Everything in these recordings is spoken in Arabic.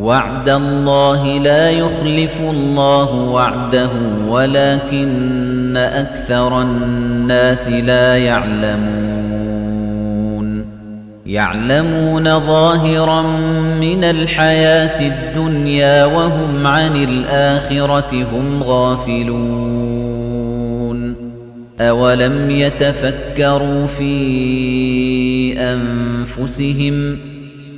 وعد الله لا يخلف الله وعده ولكن أكثر الناس لا يعلمون. يعلمون ظاهرا من الحياة الدنيا وهم عن الآخرة هم غافلون. أولم يتفكروا في أنفسهم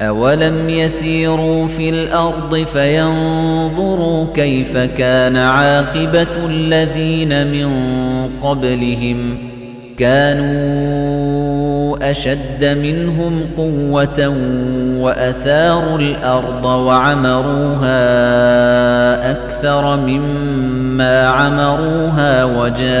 أولم يسيروا في الأرض فينظروا كيف كان عاقبة الذين من قبلهم كانوا أشد منهم قوة وأثاروا الأرض وعمروها أكثر مما عمروها وجاءتهم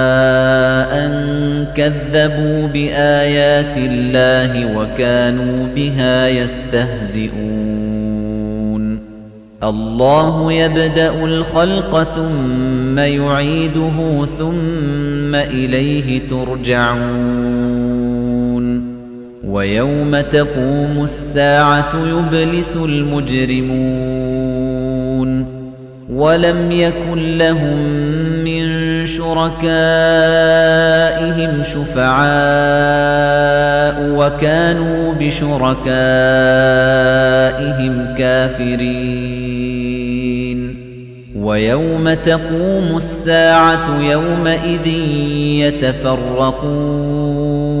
كذبوا بآيات الله وكانوا بها يستهزئون. الله يبدأ الخلق ثم يعيده ثم إليه ترجعون. ويوم تقوم الساعة يبلس المجرمون. ولم يكن لهم شركائهم شفعاء وكانوا بشركائهم كافرين. ويوم تقوم الساعة يومئذ يتفرقون.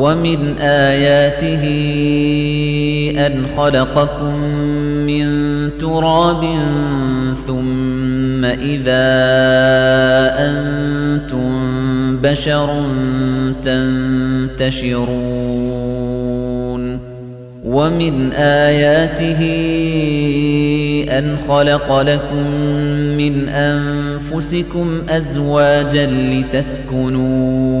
ومن آياته أن خلقكم من تراب ثم إذا أنتم بشر تنتشرون ومن آياته أن خلق لكم من أنفسكم أزواجا لتسكنوا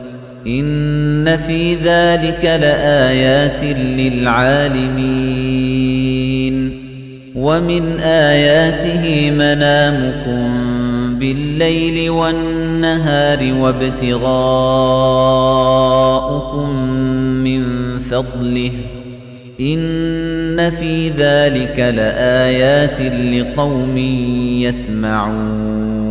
إن في ذلك لآيات للعالمين ومن آياته منامكم بالليل والنهار وابتغاؤكم من فضله إن في ذلك لآيات لقوم يسمعون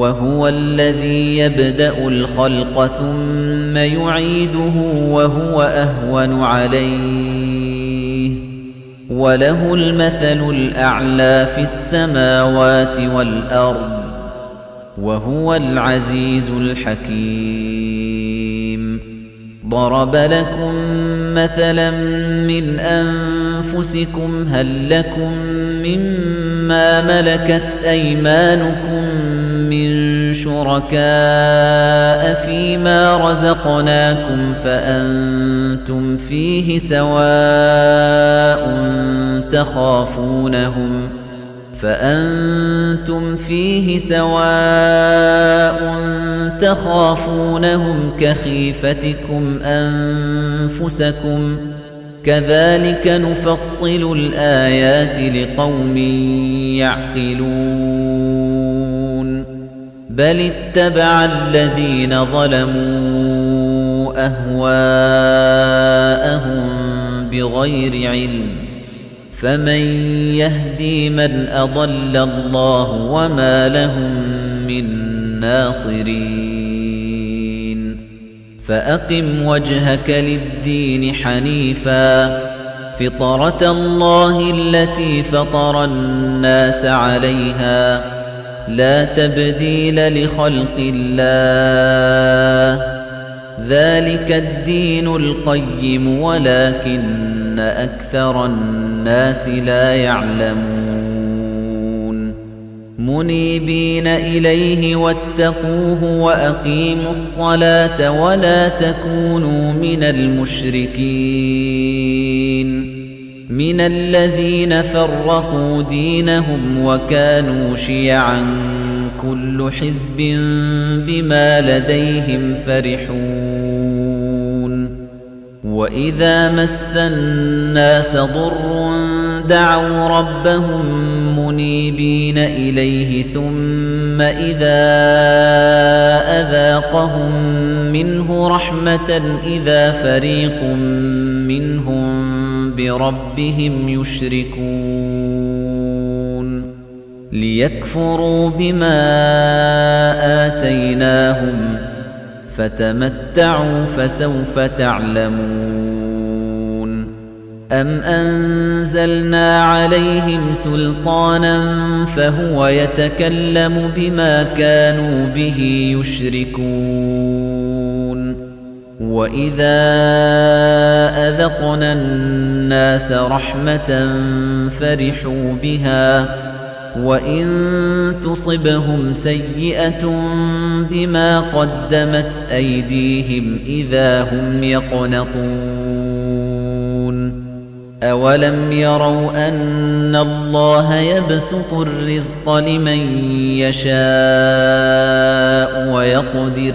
وهو الذي يبدأ الخلق ثم يعيده وهو أهون عليه. وله المثل الأعلى في السماوات والأرض وهو العزيز الحكيم. ضرب لكم مثلا من أنفسكم هل لكم مما ملكت أيمانكم؟ شركاء فيما رزقناكم فأنتم فيه سواء تخافونهم فأنتم فيه سواء تخافونهم كخيفتكم أنفسكم كذلك نفصل الآيات لقوم يعقلون بل اتبع الذين ظلموا أهواءهم بغير علم فمن يهدي من أضل الله وما لهم من ناصرين فأقم وجهك للدين حنيفا فطرة الله التي فطر الناس عليها لا تبديل لخلق الله. ذلك الدين القيم ولكن أكثر الناس لا يعلمون. منيبين إليه واتقوه وأقيموا الصلاة ولا تكونوا من المشركين. من الذين فرقوا دينهم وكانوا شيعا كل حزب بما لديهم فرحون. وإذا مس الناس ضر دعوا ربهم منيبين إليه ثم إذا أذاقهم منه رحمة إذا فريق منهم بربهم يشركون ليكفروا بما آتيناهم فتمتعوا فسوف تعلمون أم أنزلنا عليهم سلطانا فهو يتكلم بما كانوا به يشركون وإذا أذقنا الناس رحمة فرحوا بها وإن تصبهم سيئة بما قدمت أيديهم إذا هم يقنطون أَوَلَمْ يَرَوْا أَنَّ اللَّهَ يَبْسُطُ الرِّزْقَ لِمَن يَشَاءُ وَيَقْدِرُ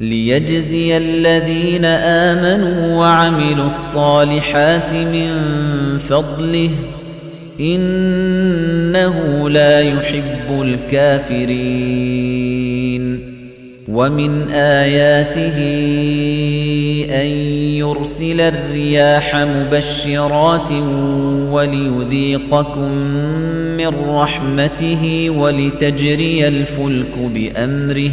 لِيَجْزِيَ الَّذِينَ آمَنُوا وَعَمِلُوا الصَّالِحَاتِ مِن فَضْلِهِ. إِنَّهُ لَا يُحِبُّ الْكَافِرِينَ. وَمِنْ آيَاتِهِ أَن يُرْسِلَ الرِّيَاحَ مُبَشِّرَاتٍ وَلِيُذِيقَكُم مِّن رَّحْمَتِهِ وَلِتَجْرِيَ الْفُلْكُ بِأَمْرِهِ.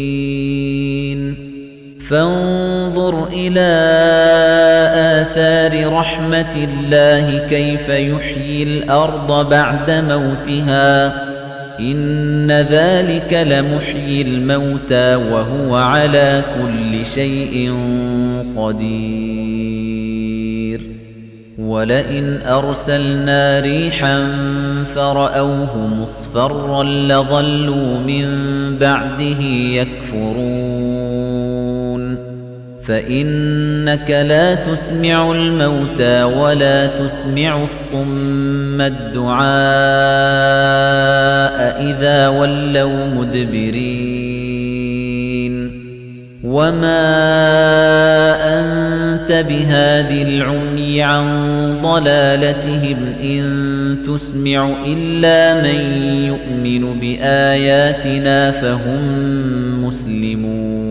فانظر إلى آثار رحمة الله كيف يحيي الأرض بعد موتها. إن ذلك لمحيي الموتى وهو على كل شيء قدير. ولئن أرسلنا ريحا فرأوه مصفرا لظلوا من بعده يكفرون. فإنك لا تسمع الموتى ولا تسمع الصم الدعاء إذا ولوا مدبرين وما أنت بهادي العمي عن ضلالتهم إن تسمع إلا من يؤمن بآياتنا فهم مسلمون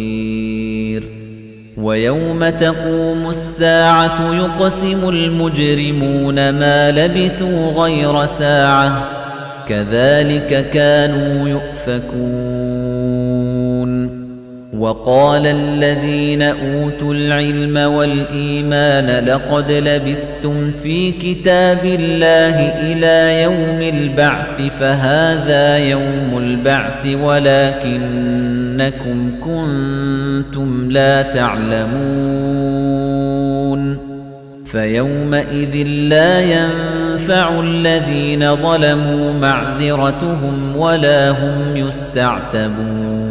ويوم تقوم الساعة يقسم المجرمون ما لبثوا غير ساعة كذلك كانوا يؤفكون وقال الذين أوتوا العلم والإيمان لقد لبثتم في كتاب الله إلى يوم البعث فهذا يوم البعث ولكنكم كنتم لا تعلمون فيومئذ لا ينفع الذين ظلموا معذرتهم ولا هم يستعتبون